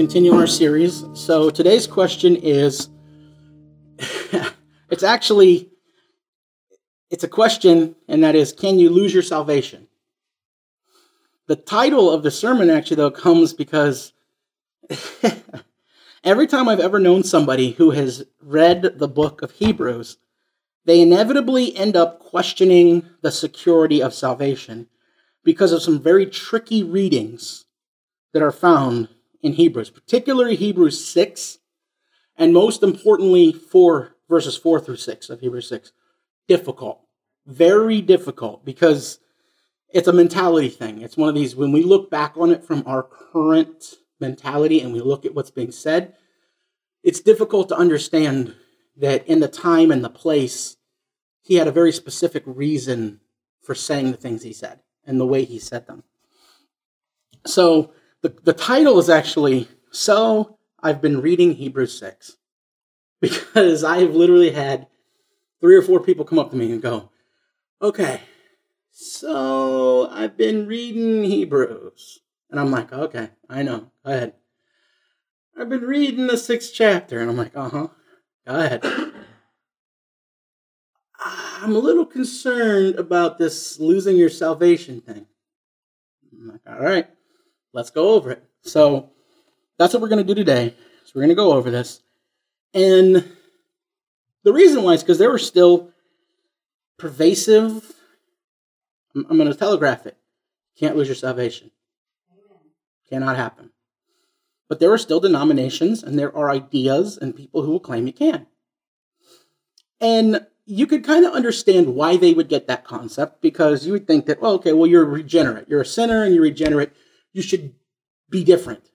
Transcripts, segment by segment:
continue our series. So today's question is it's actually it's a question and that is can you lose your salvation? The title of the sermon actually though comes because every time I've ever known somebody who has read the book of Hebrews, they inevitably end up questioning the security of salvation because of some very tricky readings that are found in Hebrews, particularly Hebrews 6, and most importantly, 4 verses 4 through 6 of Hebrews 6. Difficult. Very difficult because it's a mentality thing. It's one of these, when we look back on it from our current mentality and we look at what's being said, it's difficult to understand that in the time and the place, he had a very specific reason for saying the things he said and the way he said them. So the, the title is actually So I've Been Reading Hebrews 6 because I have literally had three or four people come up to me and go, Okay, so I've been reading Hebrews. And I'm like, Okay, I know. Go ahead. I've been reading the sixth chapter. And I'm like, Uh huh. Go ahead. I'm a little concerned about this losing your salvation thing. I'm like, all right, let's go over it. So that's what we're going to do today. So we're going to go over this. And the reason why is because there were still pervasive, I'm, I'm going to telegraph it. Can't lose your salvation. Cannot happen. But there are still denominations and there are ideas and people who will claim you can. And you could kind of understand why they would get that concept because you would think that, well, okay, well, you're regenerate. You're a sinner and you're regenerate. You should be different.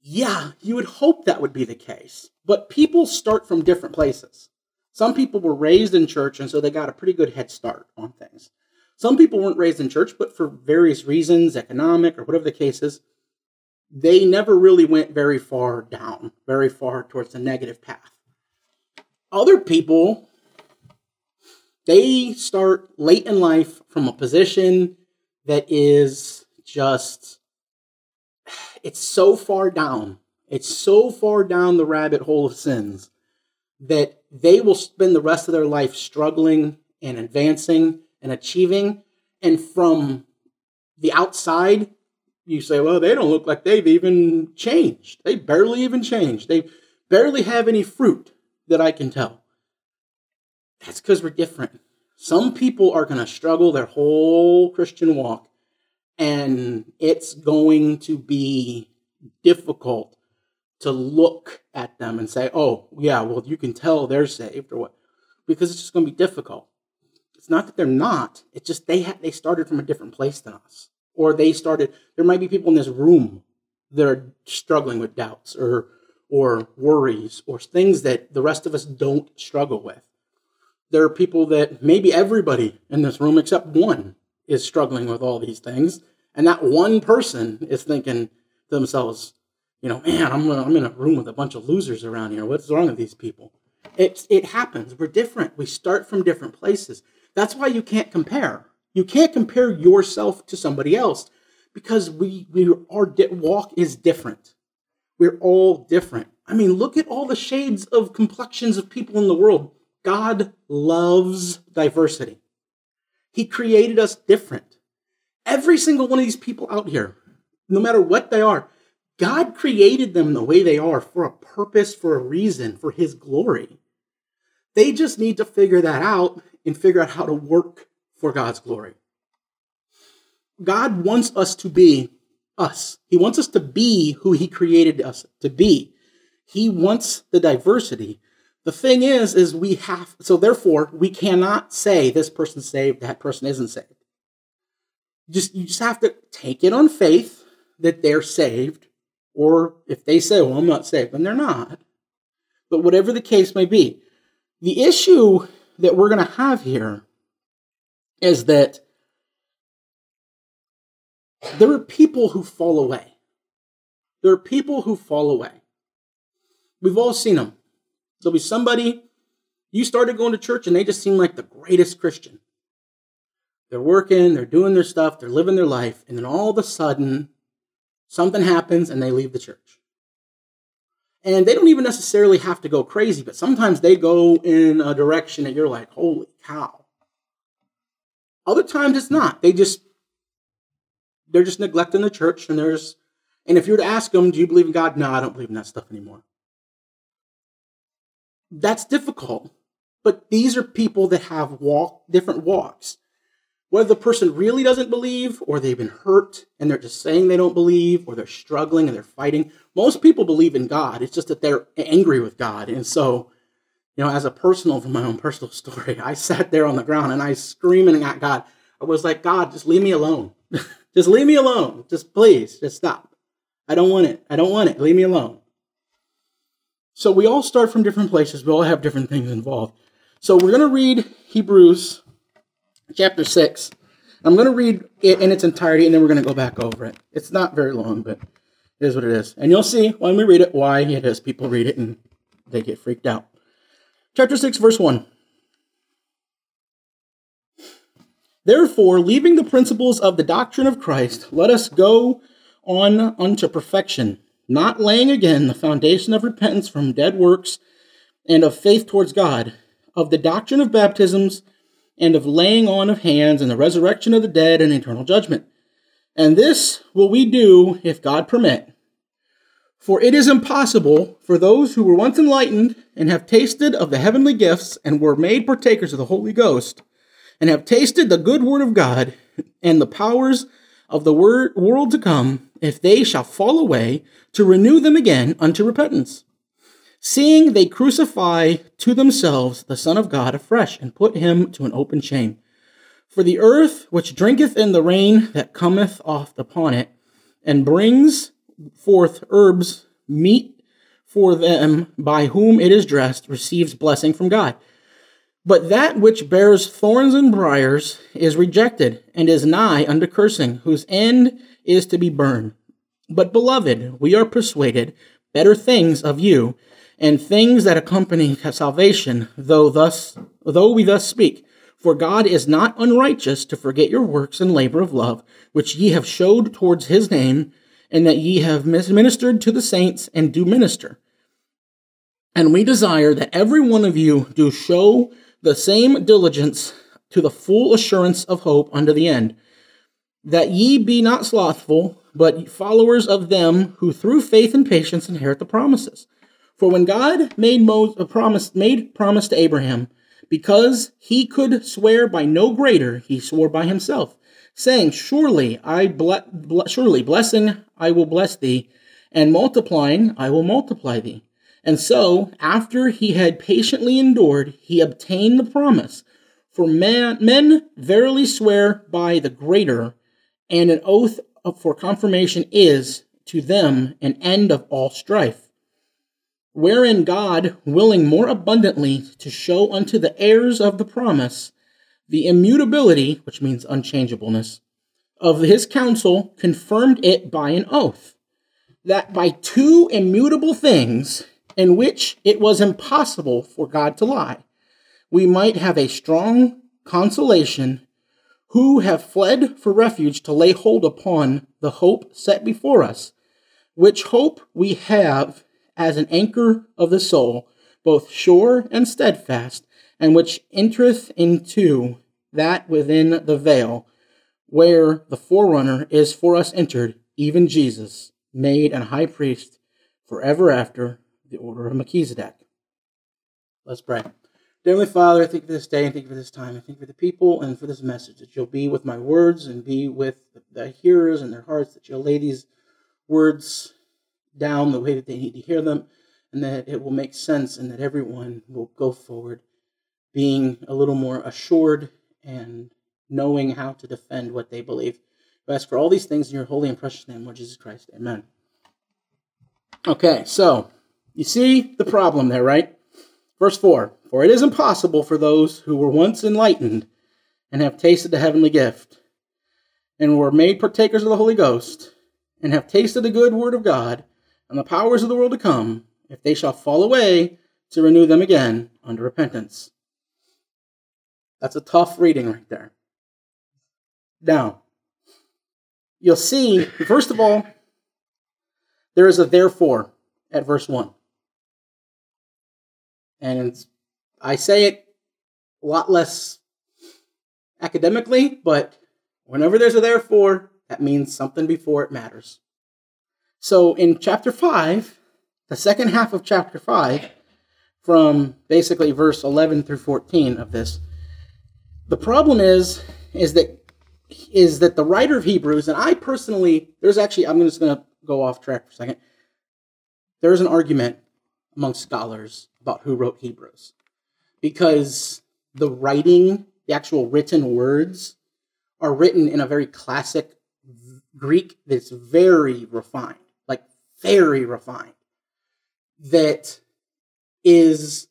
Yeah, you would hope that would be the case. But people start from different places. Some people were raised in church, and so they got a pretty good head start on things. Some people weren't raised in church, but for various reasons, economic or whatever the case is, they never really went very far down, very far towards the negative path. Other people, they start late in life from a position that is just it's so far down. It's so far down the rabbit hole of sins that they will spend the rest of their life struggling and advancing and achieving. And from the outside, you say, well, they don't look like they've even changed. They barely even changed. They barely have any fruit that I can tell. That's because we're different. Some people are going to struggle their whole Christian walk and it's going to be difficult to look at them and say, oh, yeah, well, you can tell they're saved or what, because it's just going to be difficult. It's not that they're not, it's just they, ha- they started from a different place than us. Or they started, there might be people in this room that are struggling with doubts or, or worries or things that the rest of us don't struggle with. There are people that maybe everybody in this room except one is struggling with all these things. And that one person is thinking to themselves, you know, man, I'm, I'm in a room with a bunch of losers around here. What's wrong with these people? It, it happens. We're different. We start from different places. That's why you can't compare. You can't compare yourself to somebody else because we, we our walk is different. We're all different. I mean, look at all the shades of complexions of people in the world. God loves diversity. He created us different. Every single one of these people out here, no matter what they are, God created them the way they are for a purpose, for a reason, for His glory. They just need to figure that out and figure out how to work for God's glory. God wants us to be us. He wants us to be who He created us to be. He wants the diversity. The thing is, is we have, so therefore, we cannot say this person's saved, that person isn't saved. Just you just have to take it on faith that they're saved, or if they say, "Well, I'm not saved," then they're not. But whatever the case may be, the issue that we're going to have here is that there are people who fall away. There are people who fall away. We've all seen them. There'll be somebody, you started going to church and they just seem like the greatest Christian. They're working, they're doing their stuff, they're living their life, and then all of a sudden, Something happens and they leave the church. And they don't even necessarily have to go crazy, but sometimes they go in a direction that you're like, holy cow. Other times it's not. They just they're just neglecting the church and there's and if you were to ask them, do you believe in God? No, I don't believe in that stuff anymore. That's difficult. But these are people that have walk different walks. Whether the person really doesn't believe, or they've been hurt and they're just saying they don't believe, or they're struggling and they're fighting. Most people believe in God. It's just that they're angry with God. And so, you know, as a personal, from my own personal story, I sat there on the ground and I screaming at God. I was like, God, just leave me alone. just leave me alone. Just please, just stop. I don't want it. I don't want it. Leave me alone. So we all start from different places. We all have different things involved. So we're going to read Hebrews chapter 6. I'm going to read it in its entirety and then we're going to go back over it. It's not very long, but it is what it is. And you'll see when we read it why it is. People read it and they get freaked out. Chapter 6, verse 1. Therefore, leaving the principles of the doctrine of Christ, let us go on unto perfection, not laying again the foundation of repentance from dead works and of faith towards God, of the doctrine of baptisms and of laying on of hands and the resurrection of the dead and eternal judgment. And this will we do if God permit. For it is impossible for those who were once enlightened and have tasted of the heavenly gifts and were made partakers of the Holy Ghost and have tasted the good word of God and the powers of the word, world to come, if they shall fall away, to renew them again unto repentance seeing they crucify to themselves the Son of God afresh, and put him to an open shame. For the earth which drinketh in the rain that cometh oft upon it, and brings forth herbs meet for them by whom it is dressed, receives blessing from God. But that which bears thorns and briers is rejected, and is nigh unto cursing, whose end is to be burned. But, beloved, we are persuaded better things of you, and things that accompany salvation, though thus though we thus speak. For God is not unrighteous to forget your works and labor of love, which ye have showed towards his name, and that ye have ministered to the saints and do minister. And we desire that every one of you do show the same diligence to the full assurance of hope unto the end, that ye be not slothful, but followers of them who through faith and patience inherit the promises. For when God made a uh, promise, made promise to Abraham, because he could swear by no greater, he swore by himself, saying, "Surely I ble- ble- surely blessing I will bless thee, and multiplying I will multiply thee." And so, after he had patiently endured, he obtained the promise. For man, men verily swear by the greater, and an oath for confirmation is to them an end of all strife wherein God, willing more abundantly to show unto the heirs of the promise the immutability, which means unchangeableness, of his counsel, confirmed it by an oath, that by two immutable things, in which it was impossible for God to lie, we might have a strong consolation who have fled for refuge to lay hold upon the hope set before us, which hope we have as an anchor of the soul, both sure and steadfast, and which entereth into that within the veil, where the forerunner is for us entered, even Jesus, made an high priest forever after the order of Melchizedek. Let's pray. Heavenly Father, I thank you for this day and thank you for this time. I thank you for the people and for this message, that you'll be with my words and be with the hearers and their hearts, that you'll lay these words down the way that they need to hear them, and that it will make sense, and that everyone will go forward being a little more assured and knowing how to defend what they believe. I ask for all these things in your holy and precious name, Lord Jesus Christ. Amen. Okay, so you see the problem there, right? Verse 4 For it is impossible for those who were once enlightened and have tasted the heavenly gift and were made partakers of the Holy Ghost and have tasted the good word of God and the powers of the world to come, if they shall fall away, to renew them again unto repentance. That's a tough reading right there. Now, you'll see, first of all, There is a therefore at verse 1. And I say it a lot less academically, but whenever there's a therefore, that means something before it matters. So in chapter 5, the second half of chapter 5, from basically verse 11 through 14 of this, the problem is is that is that the writer of Hebrews, and I personally, there's actually, I'm just going to go off track for a second. There's an argument among scholars about who wrote Hebrews because the writing, the actual written words, are written in a very classic Greek that's very refined, like very refined, that is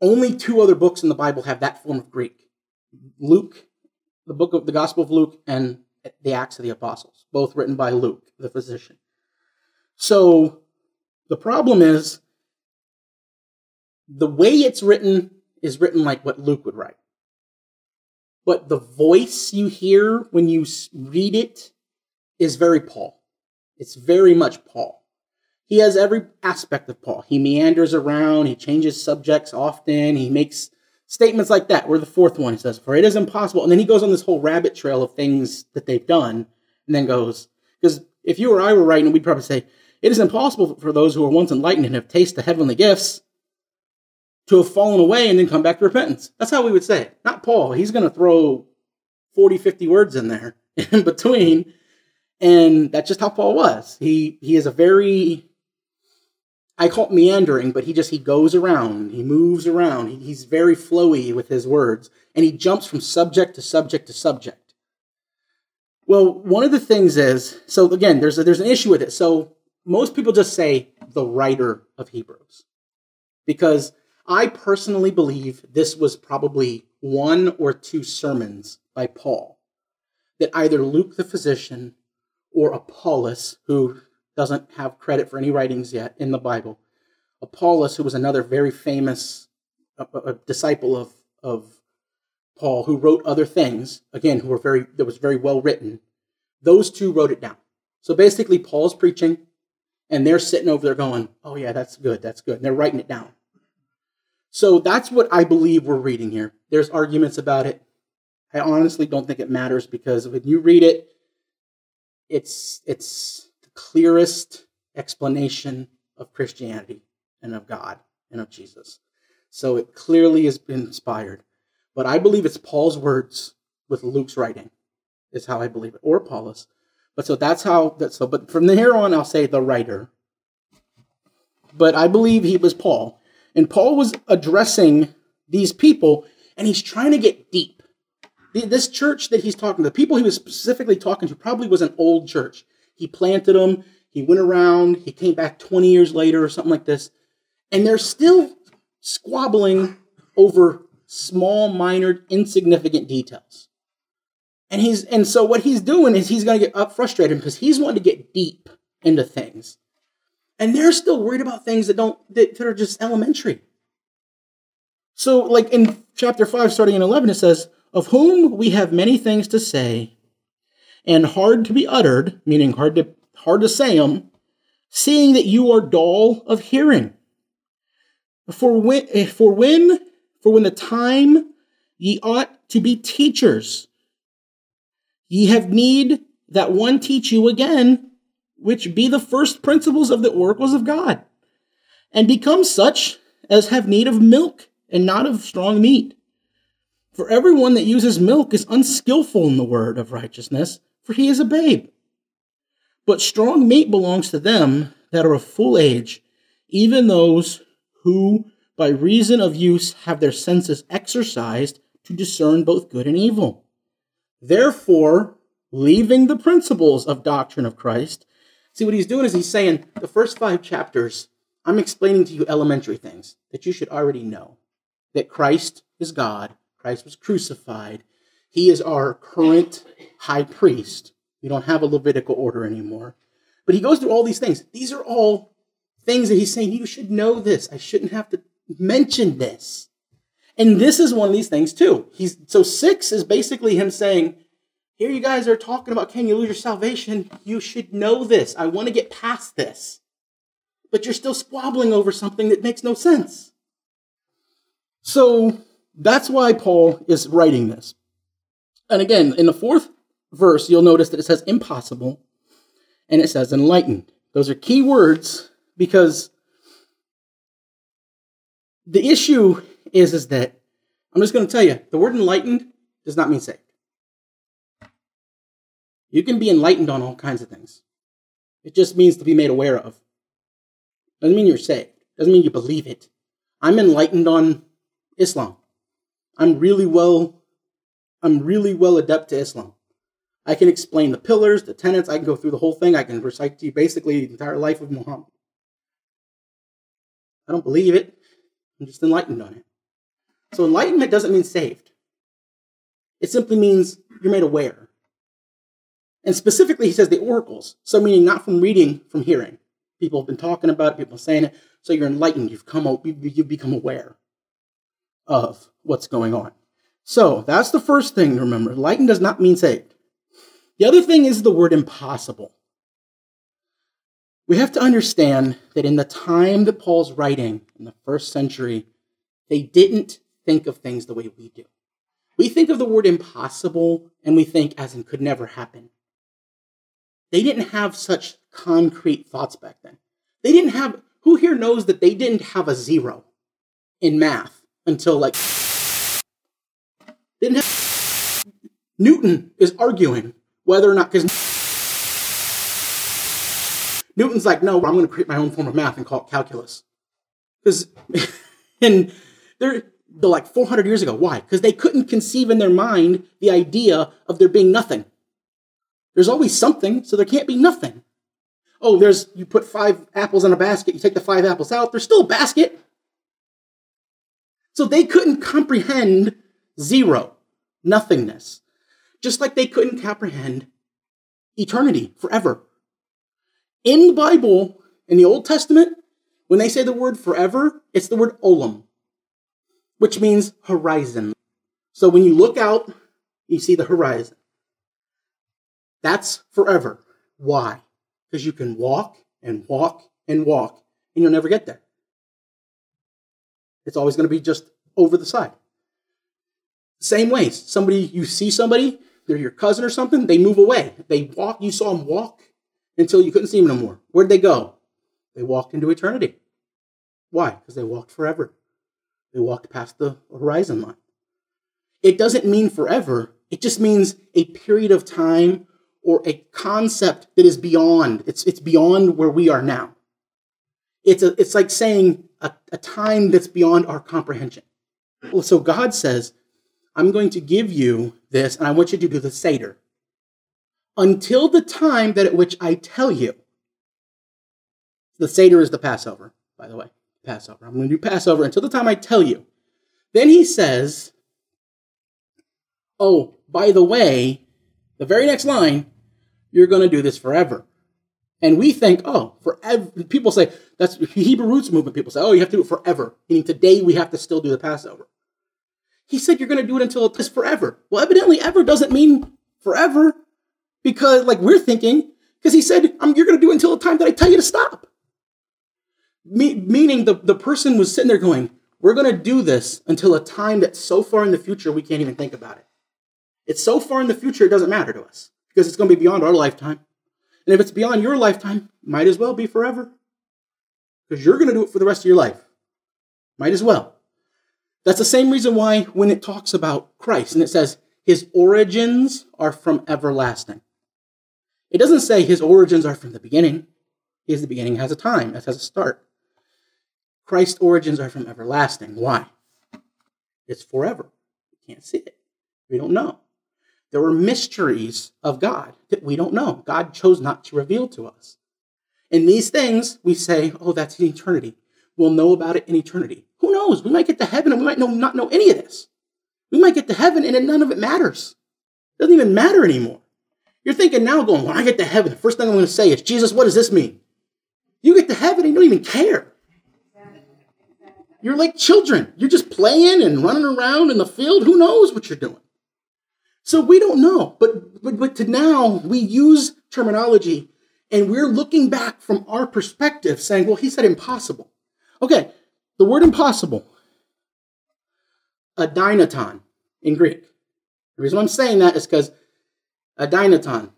only two other books in the Bible have that form of Greek Luke, the book of the Gospel of Luke, and the Acts of the Apostles, both written by Luke, the physician. So the problem is the way it's written is written like what Luke would write. But the voice you hear when you read it is very Paul. It's very much Paul. He has every aspect of Paul. He meanders around, he changes subjects often, he makes statements like that. Where the fourth one he says, For it is impossible. And then he goes on this whole rabbit trail of things that they've done, and then goes, Because if you or I were writing, we'd probably say, It is impossible for those who were once enlightened and have tasted the heavenly gifts to have fallen away and then come back to repentance. That's how we would say it. Not Paul. He's going to throw 40, 50 words in there in between. And that's just how Paul was. He he is a very I call it meandering, but he just he goes around, he moves around, he, he's very flowy with his words, and he jumps from subject to subject to subject. Well, one of the things is so again, there's a, there's an issue with it. So most people just say the writer of Hebrews because I personally believe this was probably one or two sermons by Paul that either Luke the physician or Apollos, who doesn't have credit for any writings yet in the Bible, Apollos, who was another very famous a, a disciple of, of Paul, who wrote other things, again, who were very that was very well written, those two wrote it down. So basically, Paul's preaching, and they're sitting over there going, "Oh yeah, that's good, that's good," and they're writing it down. So that's what I believe we're reading here. There's arguments about it. I honestly don't think it matters because when you read it, it's it's the clearest explanation of Christianity and of God and of Jesus. So it clearly has been inspired. But I believe it's Paul's words with Luke's writing, is how I believe it, or Apollos. But so that's how that so but from here on I'll say the writer. But I believe he was Paul. And Paul was addressing these people and he's trying to get deep. This church that he's talking to, the people he was specifically talking to, probably was an old church. He planted them, he went around, he came back 20 years later or something like this, and they're still squabbling over small, minor, insignificant details. And he's and so what he's doing is he's going to get up frustrated because he's wanting to get deep into things and they're still worried about things that don't that, that are just elementary. So, like in chapter 5, starting in 11, it says, Of whom we have many things to say, and hard to be uttered, meaning hard to hard to say them, seeing that you are dull of hearing. For when, eh, for when, for when the time ye ought to be teachers, ye have need that one teach you again which be the first principles of the oracles of God, and become such as have need of milk and not of strong meat. For everyone that uses milk is unskillful in the word of righteousness, for he is a babe. But strong meat belongs to them that are of full age, even those who, by reason of use, have their senses exercised to discern both good and evil. Therefore, leaving the principles of doctrine of Christ, See, what he's doing is he's saying the first five chapters, I'm explaining to you elementary things that you should already know that Christ is God, Christ was crucified, he is our current high priest. We don't have a Levitical order anymore. But he goes through all these things. These are all things that he's saying, you should know this. I shouldn't have to mention this. And this is one of these things too. He's so six is basically him saying, Here you guys are talking about can you lose your salvation? You should know this. I want to get past this. But you're still squabbling over something that makes no sense. So that's why Paul is writing this. And again, in the fourth verse, you'll notice that it says impossible and it says enlightened. Those are key words because the issue is, is that I'm just going to tell you the word enlightened does not mean saved. You can be enlightened on all kinds of things. It just means to be made aware of. Doesn't mean you're saved. Doesn't mean you believe it. I'm enlightened on Islam. I'm really well I'm really well adept to Islam. I can explain the pillars, the tenets, I can go through the whole thing. I can recite to you basically the entire life of Muhammad. I don't believe it. I'm just enlightened on it. So enlightenment doesn't mean saved. It simply means you're made aware. And specifically, he says the oracles. So meaning not from reading, from hearing. People have been talking about it, people saying it. So you're enlightened. You've come, you've become aware of what's going on. So that's the first thing to remember. Enlightened does not mean saved. The other thing is the word impossible. We have to understand that in the time that Paul's writing, in the first century, they didn't think of things the way we do. We think of the word impossible and we think as in could never happen. They didn't have such concrete thoughts back then. They didn't have, who here knows that they didn't have a zero in math until like, didn't have, Newton is arguing whether or not, because Newton's like, no, I'm going to create my own form of math and call it calculus. Because, and they're, they're like 400 years ago. Why? Because they couldn't conceive in their mind the idea of there being nothing. There's always something, so there can't be nothing. Oh, there's, you put five apples in a basket, you take the five apples out, there's still a basket. So they couldn't comprehend zero, nothingness. Just like they couldn't comprehend eternity, forever. In the Bible, in the Old Testament, when they say the word forever, it's the word olam, which means horizon. So when you look out, you see the horizon. That's forever. Why? Because you can walk and walk and walk, and you'll never get there. It's always going to be just over the side. Same ways. Somebody, you see somebody, they're your cousin or something, they move away. They walk, you saw them walk until you couldn't see them no more. Where'd they go? They walked into eternity. Why? Because they walked forever. They walked past the horizon line. It doesn't mean forever, it just means a period of time or a concept that is beyond. It's, it's beyond where we are now. It's, a, it's like saying a, a time that's beyond our comprehension. Well, so God says, I'm going to give you this, and I want you to do the Seder until the time that at which I tell you. The Seder is the Passover, by the way. Passover. I'm going to do Passover until the time I tell you. Then he says, Oh, by the way, the very next line, you're going to do this forever. And we think, oh, forever. People say, that's Hebrew roots movement. People say, oh, you have to do it forever. Meaning today we have to still do the Passover. He said you're going to do it until it's forever. Well, evidently, ever doesn't mean forever because, like, we're thinking, because he said, you're going to do it until the time that I tell you to stop. Me- meaning the, the person was sitting there going, we're going to do this until a time that's so far in the future we can't even think about it. It's so far in the future, it doesn't matter to us because it's going to be beyond our lifetime. And if it's beyond your lifetime, might as well be forever because you're going to do it for the rest of your life. Might as well. That's the same reason why when it talks about Christ and it says his origins are from everlasting, it doesn't say his origins are from the beginning. His the beginning has a time, it has a start. Christ's origins are from everlasting. Why? It's forever. We can't see it. We don't know. There were mysteries of God that we don't know. God chose not to reveal to us. And these things, we say, oh, that's in eternity. We'll know about it in eternity. Who knows? We might get to heaven and we might know, not know any of this. We might get to heaven and then none of it matters. It doesn't even matter anymore. You're thinking now, going, when I get to heaven, the first thing I'm going to say is, Jesus, what does this mean? You get to heaven and you don't even care. You're like children. You're just playing and running around in the field. Who knows what you're doing? So we don't know. But, but, but to now, we use terminology and we're looking back from our perspective saying, well, he said impossible. Okay, the word impossible, adynaton in Greek. The reason I'm saying that is because adynaton,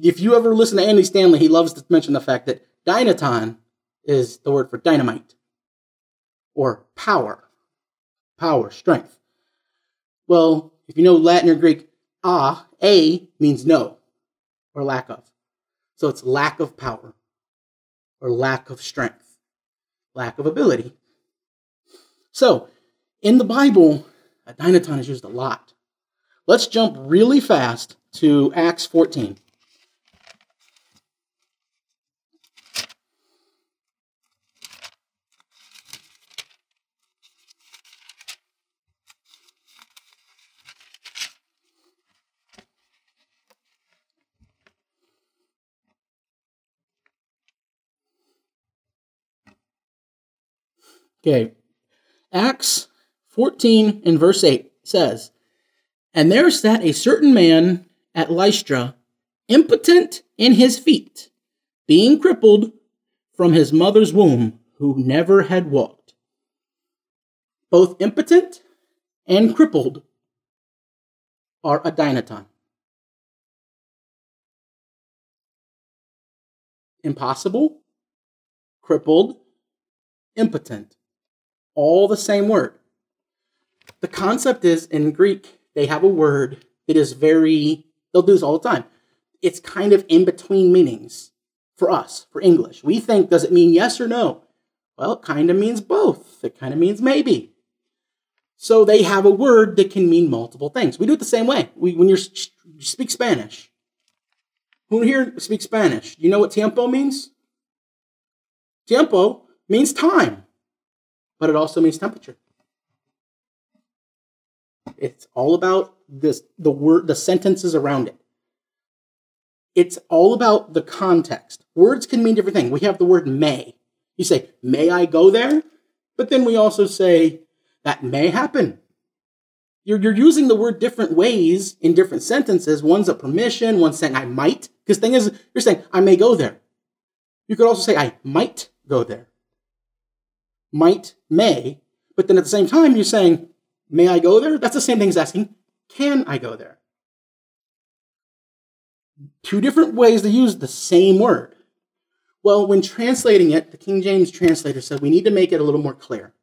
if you ever listen to Andy Stanley, he loves to mention the fact that dynaton is the word for dynamite or power, power, strength. Well, if you know Latin or Greek, ah, a means no or lack of. So it's lack of power or lack of strength, lack of ability. So in the Bible, adynaton is used a lot. Let's jump really fast to Acts 14. Okay. Acts 14 and verse 8 says, And there sat a certain man at Lystra, impotent in his feet, being crippled from his mother's womb, who never had walked. Both impotent and crippled are adynaton. Impossible, crippled, impotent all the same word. The concept is in Greek, they have a word that is very, they'll do this all the time. It's kind of in between meanings for us, for English. We think, does it mean yes or no? Well, it kind of means both. It kind of means maybe. So they have a word that can mean multiple things. We do it the same way. We, when you speak Spanish, who here speaks Spanish? Do you know what tiempo means? Tiempo means time but it also means temperature. It's all about this the word the sentences around it. It's all about the context. Words can mean different things. We have the word may. You say, may I go there? But then we also say, that may happen. You're, you're using the word different ways in different sentences. One's a permission, one's saying I might. Because thing is, you're saying I may go there. You could also say I might go there might, may, but then at the same time you're saying, may I go there? That's the same thing as asking, can I go there? Two different ways to use the same word. Well, when translating it, the King James translator said we need to make it a little more clear.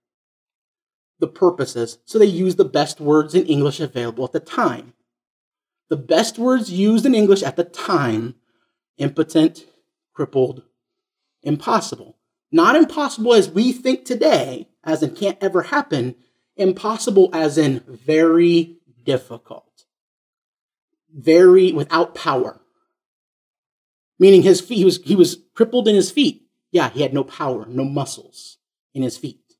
The purposes, so they use the best words in English available at the time. The best words used in English at the time impotent, crippled, impossible. Not impossible as we think today, as in can't ever happen, impossible as in very difficult, very without power. Meaning his feet, he was, he was crippled in his feet. Yeah, he had no power, no muscles in his feet.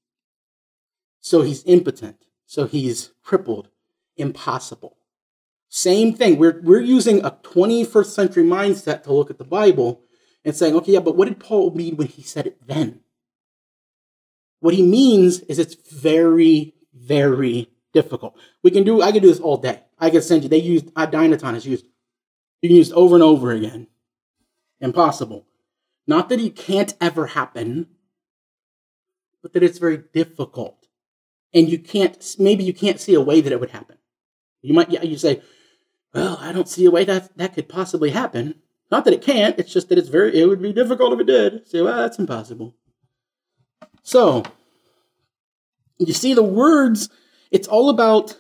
So he's impotent. So he's crippled, impossible. Same thing. We're, we're using a 21st century mindset to look at the Bible and saying, okay, yeah, but what did Paul mean when he said it then? What he means is it's very, very difficult. We can do, I can do this all day. I can send you, they used, Dynaton is used, you can use over and over again. Impossible. Not that it can't ever happen, but that it's very difficult. And you can't, maybe you can't see a way that it would happen. You might, you say, well, I don't see a way that that could possibly happen. Not that it can't, it's just that it's very, it would be difficult if it did. Say, ah, well, that's impossible. So, you see the words, it's all about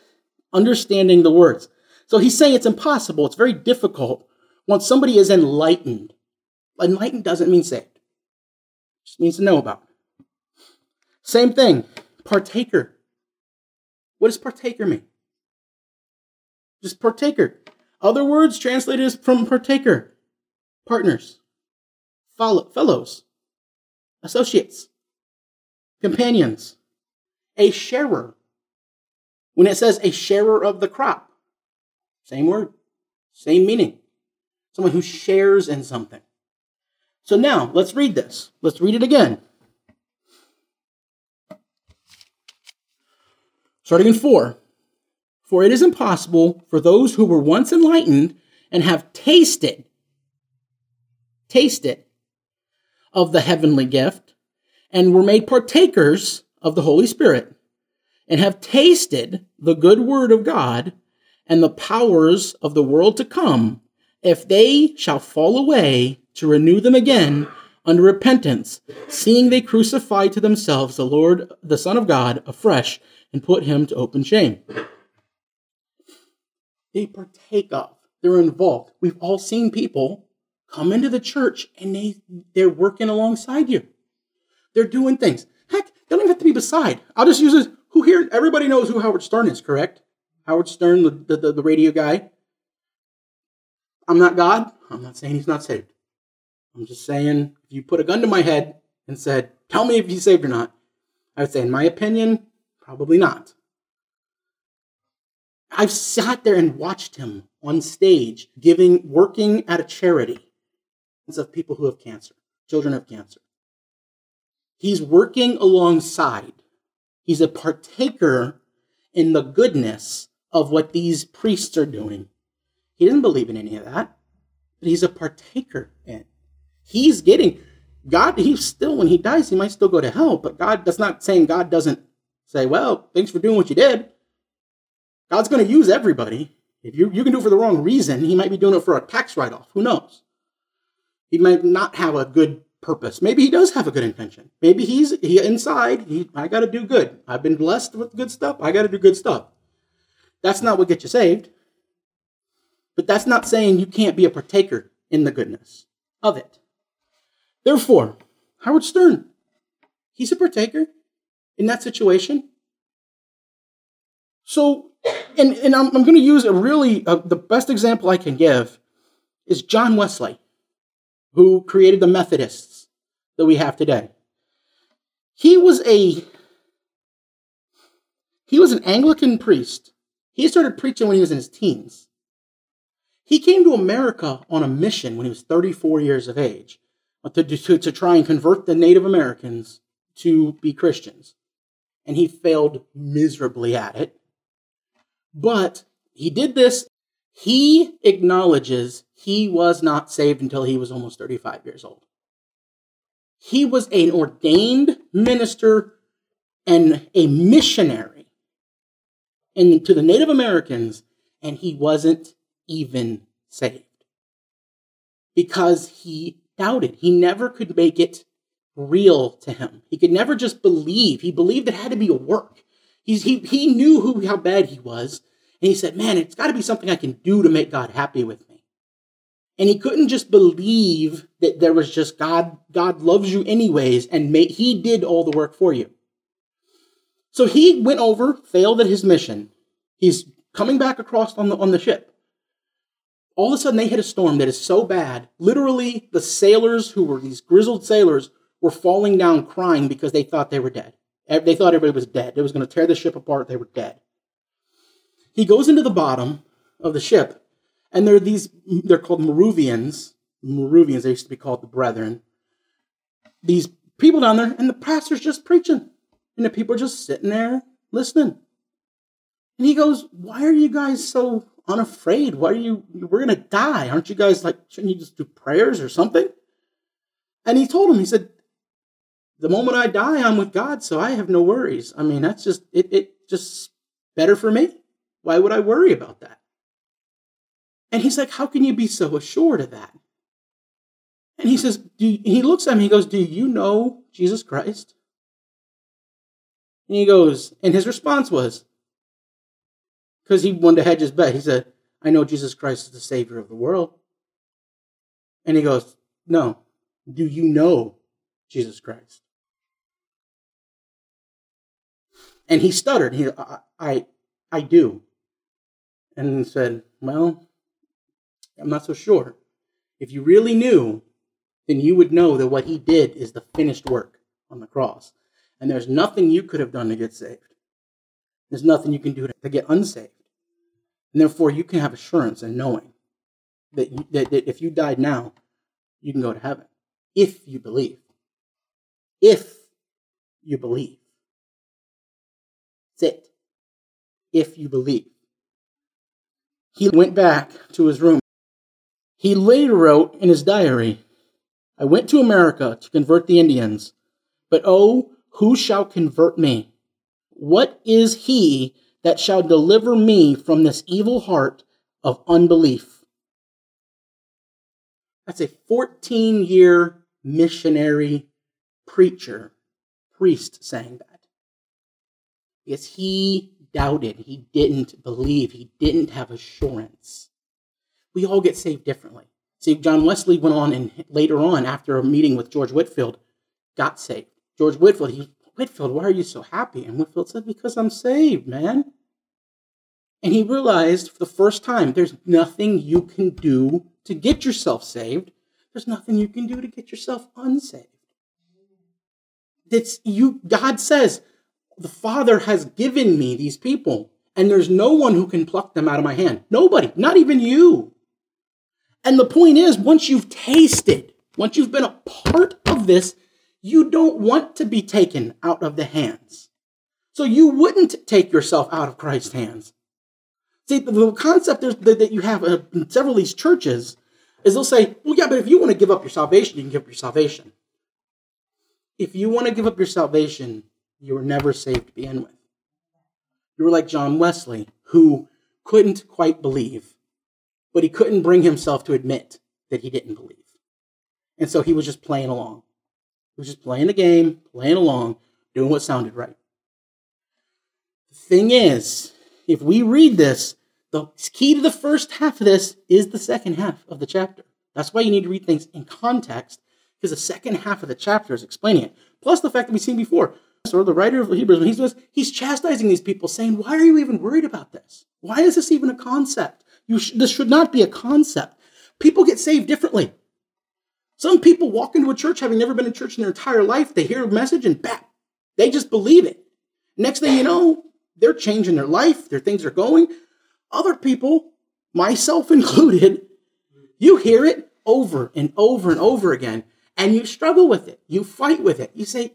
understanding the words. So he's saying it's impossible, it's very difficult once somebody is enlightened. Enlightened doesn't mean saved, it just means to know about. Same thing, partaker. What does partaker mean? Just partaker. Other words translated from partaker partners, follow, fellows, associates, companions, a sharer. When it says a sharer of the crop, same word, same meaning. Someone who shares in something. So now let's read this. Let's read it again. Starting in 4. For it is impossible for those who were once enlightened and have tasted, tasted of the heavenly gift and were made partakers of the Holy Spirit and have tasted the good word of God and the powers of the world to come, if they shall fall away, to renew them again under repentance, seeing they crucify to themselves the Lord, the Son of God, afresh, and put him to open shame. They partake of, they're involved. We've all seen people come into the church and they, they're working alongside you. They're doing things. Heck, they don't even have to be beside. I'll just use this. Who here, everybody knows who Howard Stern is, correct? Howard Stern, the, the, the radio guy. I'm not God. I'm not saying he's not saved. I'm just saying, if you put a gun to my head and said, tell me if he's saved or not, I would say, in my opinion, probably not. I've sat there and watched him on stage giving, working at a charity of people who have cancer, children of cancer. He's working alongside. He's a partaker in the goodness of what these priests are doing. He doesn't believe in any of that, but he's a partaker in. He's getting God. He's still when he dies, he might still go to hell. But God, that's not saying God doesn't say, "Well, thanks for doing what you did." God's going to use everybody. If you you can do it for the wrong reason, He might be doing it for a tax write-off. Who knows? He might not have a good purpose. Maybe he does have a good intention. Maybe he's he inside. He, I got to do good. I've been blessed with good stuff. I got to do good stuff. That's not what gets you saved. But that's not saying you can't be a partaker in the goodness of it. Therefore, Howard Stern, he's a partaker in that situation. So, and, and I'm, I'm going to use a really, uh, the best example I can give is John Wesley, who created the Methodists that we have today. He was a he was an Anglican priest. He started preaching when he was in his teens. He came to America on a mission when he was 34 years of age uh, to, to, to try and convert the Native Americans to be Christians. And he failed miserably at it. But he did this. He acknowledges he was not saved until he was almost 35 years old. He was an ordained minister and a missionary in, to the Native Americans, and he wasn't even saved because he doubted. He never could make it real to him. He could never just believe. He believed it had to be a work. He's, he, he knew who, how bad he was. And he said, Man, it's got to be something I can do to make God happy with me. And he couldn't just believe that there was just God, God loves you anyways, and he did all the work for you. So he went over, failed at his mission. He's coming back across on the, on the ship. All of a sudden, they hit a storm that is so bad. Literally, the sailors who were these grizzled sailors were falling down crying because they thought they were dead. They thought everybody was dead. It was going to tear the ship apart. They were dead. He goes into the bottom of the ship, and there are these, they're called Moravians. Moravians, they used to be called the Brethren. These people down there, and the pastor's just preaching. And the people are just sitting there listening. And he goes, Why are you guys so unafraid? Why are you, we're going to die. Aren't you guys like, shouldn't you just do prayers or something? And he told him, He said, The moment I die, I'm with God, so I have no worries. I mean, that's just, it, it just better for me. Why would I worry about that? And he's like, How can you be so assured of that? And he says, do, He looks at me, he goes, Do you know Jesus Christ? And he goes, and his response was, because he wanted to hedge his bet, he said, I know Jesus Christ is the Savior of the world. And he goes, No, do you know Jesus Christ? And he stuttered. He, I, I, I do and said, Well, I'm not so sure. If you really knew, then you would know that what he did is the finished work on the cross. And there's nothing you could have done to get saved. There's nothing you can do to get unsaved. And therefore, you can have assurance and knowing that, you, that, that if you died now, you can go to heaven. If you believe. If you believe. That's it. If you believe. he went back to his room. He later wrote in his diary I went to America to convert the Indians, but oh, who shall convert me? What is he that shall deliver me from this evil heart of unbelief? That's a 14 year missionary preacher, priest saying that. Because he doubted, he didn't believe, he didn't have assurance. We all get saved differently. See, John Wesley went on and later on, after a meeting with George Whitefield, got saved. George Whitefield, he, Whitefield, why are you so happy? And Whitefield said, Because I'm saved, man. And he realized for the first time, there's nothing you can do to get yourself saved. There's nothing you can do to get yourself unsaved. It's you, God says, the Father has given me these people, and there's no one who can pluck them out of my hand. Nobody, not even you. And the point is, once you've tasted, once you've been a part of this, you don't want to be taken out of the hands. So you wouldn't take yourself out of Christ's hands. See, the concept that you have uh, in several of these churches is they'll say, well, yeah, but if you want to give up your salvation, you can give up your salvation. If you want to give up your salvation, you were never saved to begin with. You were like John Wesley, who couldn't quite believe, but he couldn't bring himself to admit that he didn't believe. And so he was just playing along. He was just playing the game, playing along, doing what sounded right. The thing is, if we read this, the key to the first half of this is the second half of the chapter. That's why you need to read things in context, because the second half of the chapter is explaining it. Plus the fact that we've seen before, or the writer of Hebrews, when he says he's chastising these people, saying, "Why are you even worried about this? Why is this even a concept? Sh- this should not be a concept. People get saved differently. Some people walk into a church having never been in church in their entire life. They hear a message and bam, they just believe it. Next thing you know, they're changing their life. Their things are going. Other people, myself included, you hear it over and over and over again, and you struggle with it. You fight with it. You say,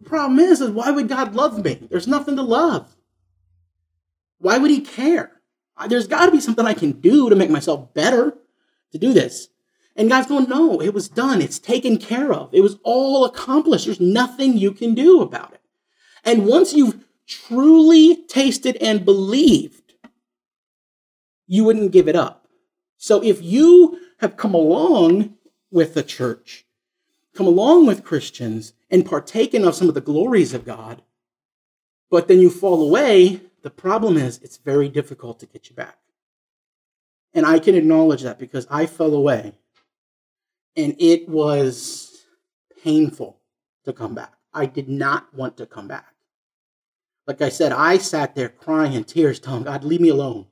the problem is, is why would God love me? There's nothing to love. Why would he care? There's got to be something I can do to make myself better to do this. And God's going, no, it was done. It's taken care of. It was all accomplished. There's nothing you can do about it. And once you've truly tasted and believed, you wouldn't give it up. So if you have come along with the church, come along with Christians, and partaken of some of the glories of God, but then you fall away, the problem is it's very difficult to get you back. And I can acknowledge that because I fell away and it was painful to come back. I did not want to come back. Like I said, I sat there crying in tears, telling God, leave me alone.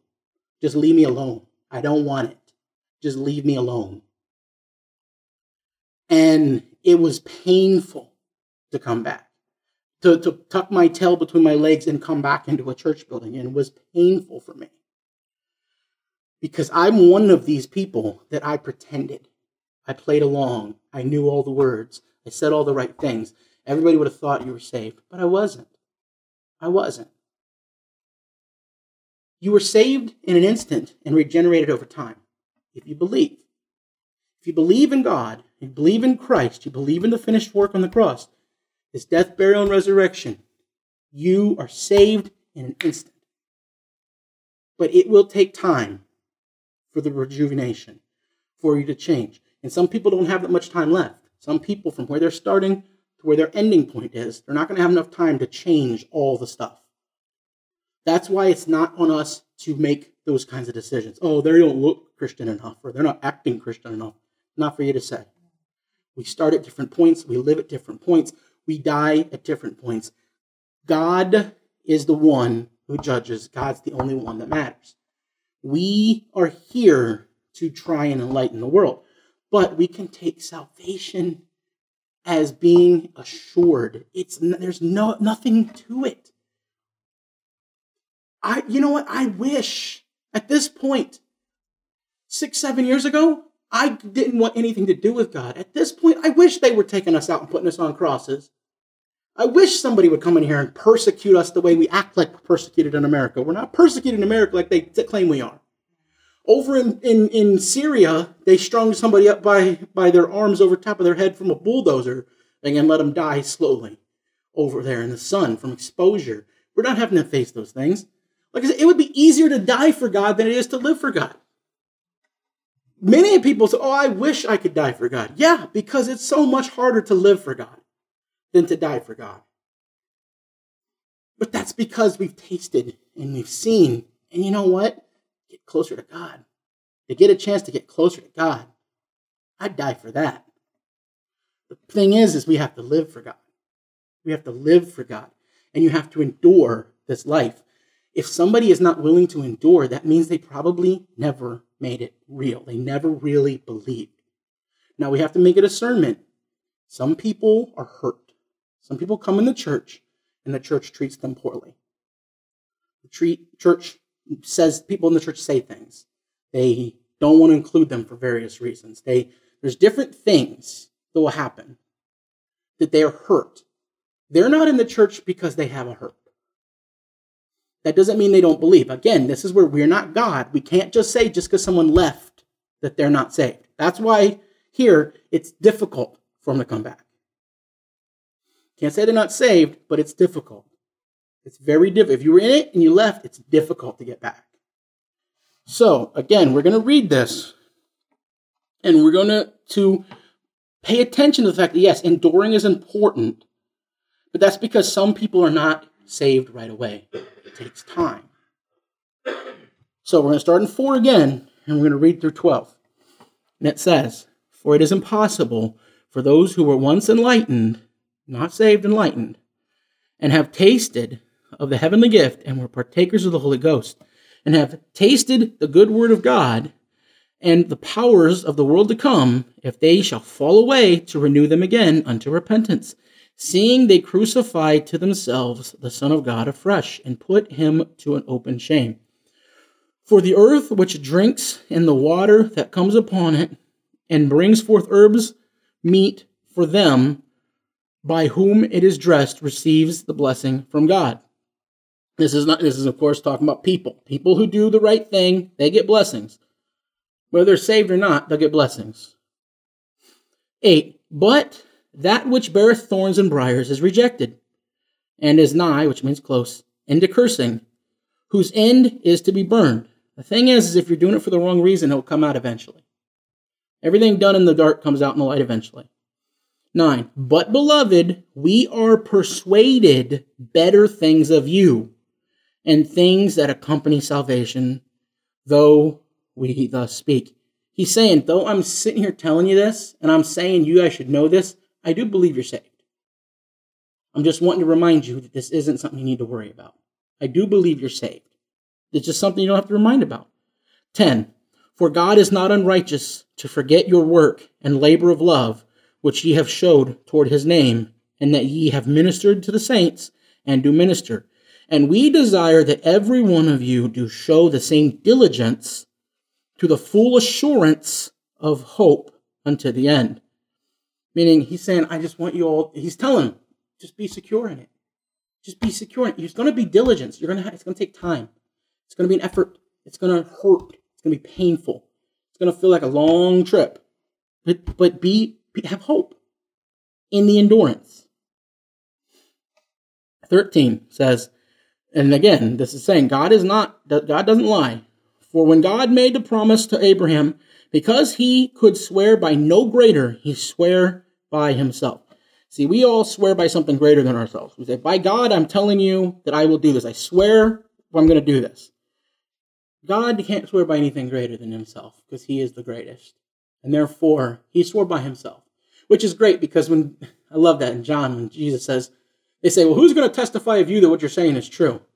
Just leave me alone. I don't want it. Just leave me alone. And it was painful to come back, to, to tuck my tail between my legs and come back into a church building. And was painful for me. Because I'm one of these people that I pretended. I played along. I knew all the words. I said all the right things. Everybody would have thought you were saved, but I wasn't. I wasn't. You were saved in an instant and regenerated over time if you believe. If you believe in God, you believe in Christ, you believe in the finished work on the cross, his death, burial, and resurrection, you are saved in an instant. But it will take time for the rejuvenation, for you to change. And some people don't have that much time left. Some people, from where they're starting to where their ending point is, they're not going to have enough time to change all the stuff. That's why it's not on us to make those kinds of decisions. Oh, they don't look Christian enough, or they're not acting Christian enough. Not for you to say. We start at different points, we live at different points, we die at different points. God is the one who judges, God's the only one that matters. We are here to try and enlighten the world, but we can take salvation as being assured. It's there's no nothing to it. I you know what? I wish at this point, six, seven years ago, I didn't want anything to do with God. At this point, I wish they were taking us out and putting us on crosses. I wish somebody would come in here and persecute us the way we act like we're persecuted in America. We're not persecuted in America like they claim we are. Over in, in, in Syria, they strung somebody up by, by their arms over top of their head from a bulldozer and let them die slowly over there in the sun from exposure. We're not having to face those things. Like I said, it would be easier to die for God than it is to live for God. Many people say, Oh, I wish I could die for God. Yeah, because it's so much harder to live for God than to die for God. But that's because we've tasted and we've seen. And you know what? Get closer to God. To get a chance to get closer to God, I'd die for that. The thing is, is we have to live for God. We have to live for God. And you have to endure this life. If somebody is not willing to endure, that means they probably never made it real. They never really believed. Now we have to make a discernment. Some people are hurt. Some people come in the church and the church treats them poorly. The church says people in the church say things. They don't want to include them for various reasons. They there's different things that will happen that they are hurt. They're not in the church because they have a hurt. That doesn't mean they don't believe. Again, this is where we're not God. We can't just say just because someone left that they're not saved. That's why here it's difficult for them to come back. Can't say they're not saved, but it's difficult. It's very difficult. If you were in it and you left, it's difficult to get back. So, again, we're going to read this and we're going to, to pay attention to the fact that, yes, enduring is important, but that's because some people are not saved right away. Takes time. So, we're going to start in 4 again and we're going to read through 12. And it says, For it is impossible for those who were once enlightened not saved, enlightened, and have tasted of the heavenly gift and were partakers of the Holy Ghost, and have tasted the good word of God and the powers of the world to come, if they shall fall away, to renew them again unto repentance, seeing they crucify to themselves the Son of God afresh, and put him to an open shame. For the earth which drinks in the water that comes upon it, and brings forth herbs, meat for them by whom it is dressed receives the blessing from God. This is not this is of course talking about people. People who do the right thing, they get blessings. Whether they're saved or not, they'll get blessings. 8. But that which beareth thorns and briars is rejected, and is nigh, which means close, into cursing, whose end is to be burned. The thing is, is if you're doing it for the wrong reason, it'll come out eventually. Everything done in the dark comes out in the light eventually. 9. But, beloved, we are persuaded better things of you, and things that accompany salvation, though we thus speak. He's saying, though I'm sitting here telling you this, and I'm saying you guys should know this, I do believe you're saved. I'm just wanting to remind you that this isn't something you need to worry about. I do believe you're saved. It's just something you don't have to remind about. 10. For God is not unrighteous to forget your work and labor of love which ye have showed toward his name, and that ye have ministered to the saints, and do minister. And we desire that every one of you do show the same diligence to the full assurance of hope unto the end. Meaning, he's saying, I just want you all, he's telling just be secure in it. Just be secure. It's going to be diligence. You're going to have, it's going to take time. It's going to be an effort. It's going to hurt. It's going to be painful. It's going to feel like a long trip. But, but be have hope in the endurance. 13 says, and again, this is saying God is not, God doesn't lie. For when God made the promise to Abraham, because he could swear by no greater, he swore by himself. See, we all swear by something greater than ourselves. We say, By God, I'm telling you that I will do this. I swear I'm going to do this. God can't swear by anything greater than himself because he is the greatest. And therefore, he swore by himself which is great because when I love that in John when Jesus says, they say, well, who's going to testify of you that what you're saying is true?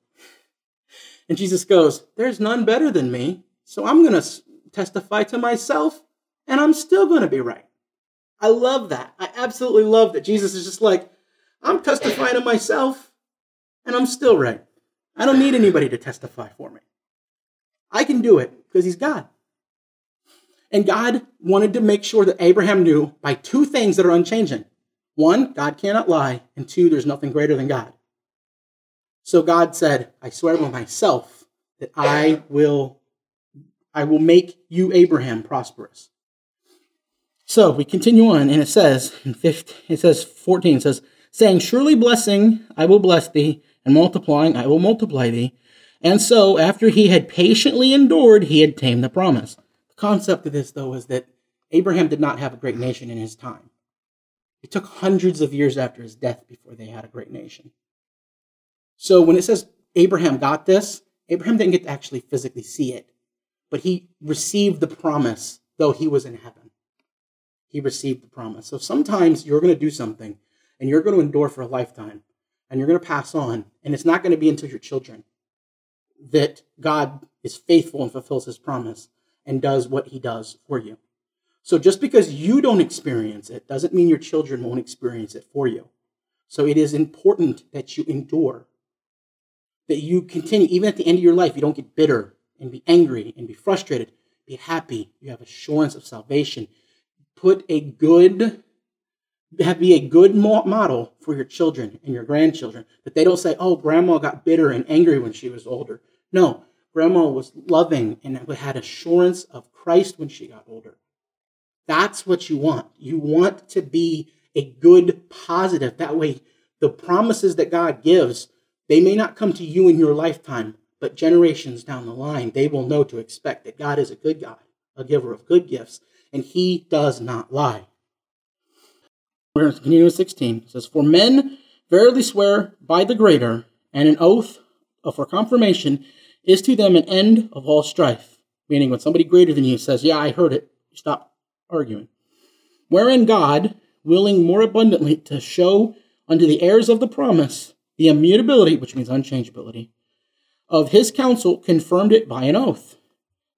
And Jesus goes, there's none better than me, so I'm going to testify to myself, and I'm still going to be right. I love that. I absolutely love that Jesus is just like, I'm testifying to myself, and I'm still right. I don't need anybody to testify for me. I can do it because he's God. And God wanted to make sure that Abraham knew by two things that are unchanging. One, God cannot lie, and two, there's nothing greater than God. So God said, I swear by myself that I will I will make you, Abraham, prosperous. So we continue on, and it says in 15, it says 14, it says, saying, Surely blessing I will bless thee, and multiplying I will multiply thee. And so, after he had patiently endured, he had tamed the promise. The concept of this, though, is that Abraham did not have a great nation in his time. It took hundreds of years after his death before they had a great nation. So when it says Abraham got this, Abraham didn't get to actually physically see it, but he received the promise, though he was in heaven. He received the promise. So sometimes you're going to do something and you're going to endure for a lifetime and you're going to pass on, and it's not going to be until your children that God is faithful and fulfills his promise and does what he does for you. So just because you don't experience it doesn't mean your children won't experience it for you. So it is important that you endure, that you continue, even at the end of your life, you don't get bitter and be angry and be frustrated. Be happy. You have assurance of salvation. Put a good, have, be a good model for your children and your grandchildren. That they don't say, oh, grandma got bitter and angry when she was older. No, grandma was loving and had assurance of Christ when she got older. That's what you want. You want to be a good positive. That way, the promises that God gives, they may not come to you in your lifetime, but generations down the line, they will know to expect that God is a good God, a giver of good gifts, and he does not lie. We're going to continue with 16. It says, For men verily swear by the greater, and an oath for confirmation is to them an end of all strife. Meaning, when somebody greater than you says, Yeah, I heard it, stop arguing. Wherein God, willing more abundantly to show unto the heirs of the promise the immutability, which means unchangeability, of his counsel, confirmed it by an oath,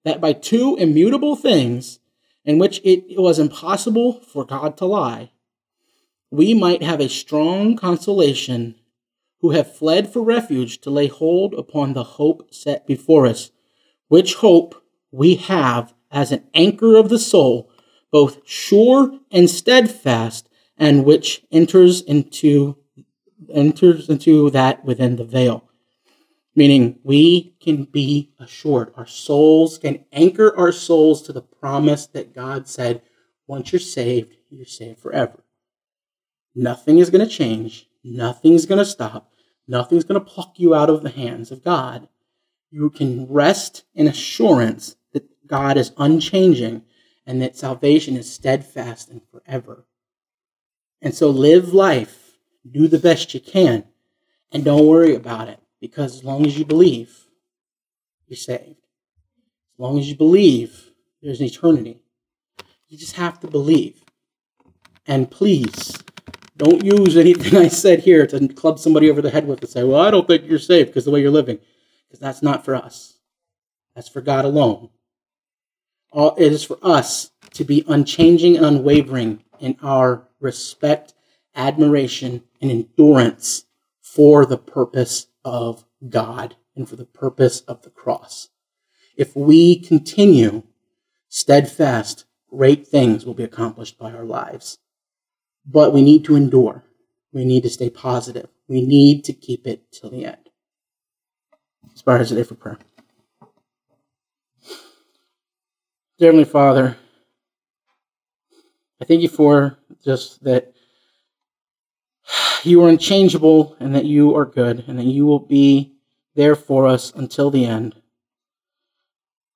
that by two immutable things, in which it was impossible for God to lie, we might have a strong consolation who have fled for refuge to lay hold upon the hope set before us, which hope we have as an anchor of the soul both sure and steadfast, and which enters into enters into that within the veil. Meaning we can be assured, our souls can anchor our souls to the promise that God said, once you're saved, you're saved forever. Nothing is going to change, nothing's going to stop, nothing's going to pluck you out of the hands of God. You can rest in assurance that God is unchanging and that salvation is steadfast and forever. And so live life, do the best you can, and don't worry about it because as long as you believe, you're saved. As long as you believe, there's an eternity. You just have to believe. And please, don't use anything I said here to club somebody over the head with and say, well, I don't think you're saved because the way you're living. Because that's not for us. That's for God alone all, it is for us to be unchanging and unwavering in our respect, admiration, and endurance for the purpose of God and for the purpose of the cross. If we continue steadfast, great things will be accomplished by our lives. But we need to endure. We need to stay positive. We need to keep it till the end. As far as today for prayer. Dear Heavenly Father, I thank you for just that you are unchangeable and that you are good and that you will be there for us until the end.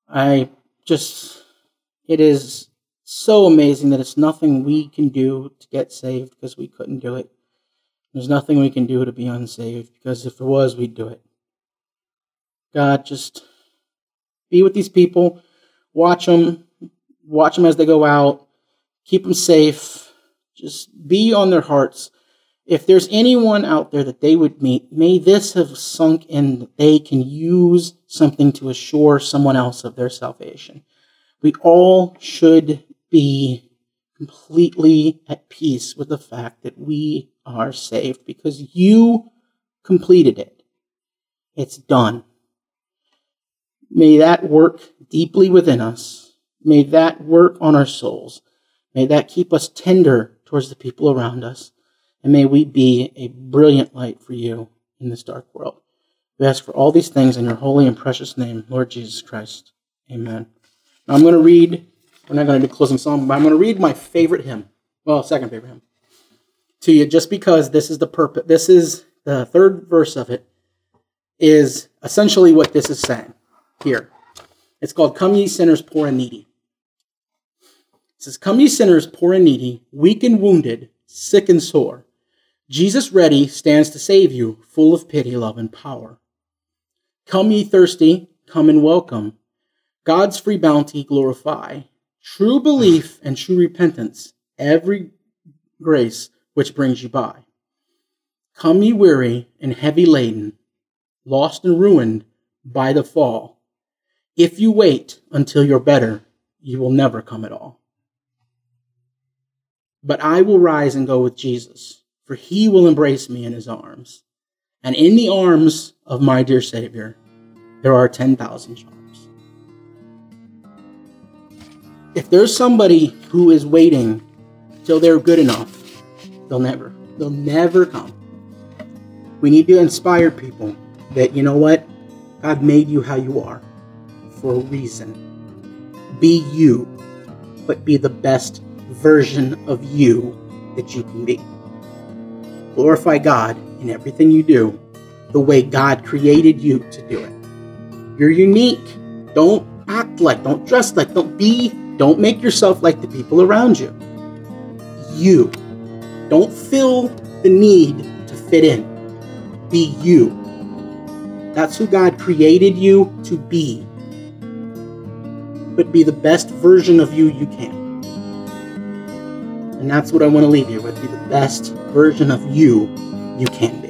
I just, it is so amazing that it's nothing we can do to get saved because we couldn't do it. There's nothing we can do to be unsaved because if there was, we'd do it. God, just be with these people watch them, watch them as they go out, keep them safe, just be on their hearts. If there's anyone out there that they would meet, may this have sunk in that they can use something to assure someone else of their salvation. We all should be completely at peace with the fact that we are saved because you completed it. It's done. May that work deeply within us. May that work on our souls. May that keep us tender towards the people around us. And may we be a brilliant light for you in this dark world. We ask for all these things in your holy and precious name, Lord Jesus Christ. Amen. I'm going to read, we're not going to do closing song, but I'm going to read my favorite hymn. Well, second favorite hymn to you just because this is the purpose. This is the third verse of it is essentially what this is saying here. It's called Come Ye Sinners Poor and Needy. It says, Come ye sinners poor and needy, weak and wounded, sick and sore. Jesus ready stands to save you, full of pity, love, and power. Come ye thirsty, come and welcome. God's free bounty glorify. True belief and true repentance, every grace which brings you by. Come ye weary and heavy laden, lost and ruined by the fall. If you wait until you're better, you will never come at all. But I will rise and go with Jesus, for he will embrace me in his arms. And in the arms of my dear Savior, there are 10,000 charms. If there's somebody who is waiting till they're good enough, they'll never, they'll never come. We need to inspire people that, you know what? God made you how you are for a reason. Be you, but be the best version of you that you can be. Glorify God in everything you do the way God created you to do it. You're unique. Don't act like, don't dress like, don't be, don't make yourself like the people around you. You. Don't feel the need to fit in. Be you. That's who God created you to be. But be the best version of you you can. And that's what I want to leave you with. Be the best version of you you can be.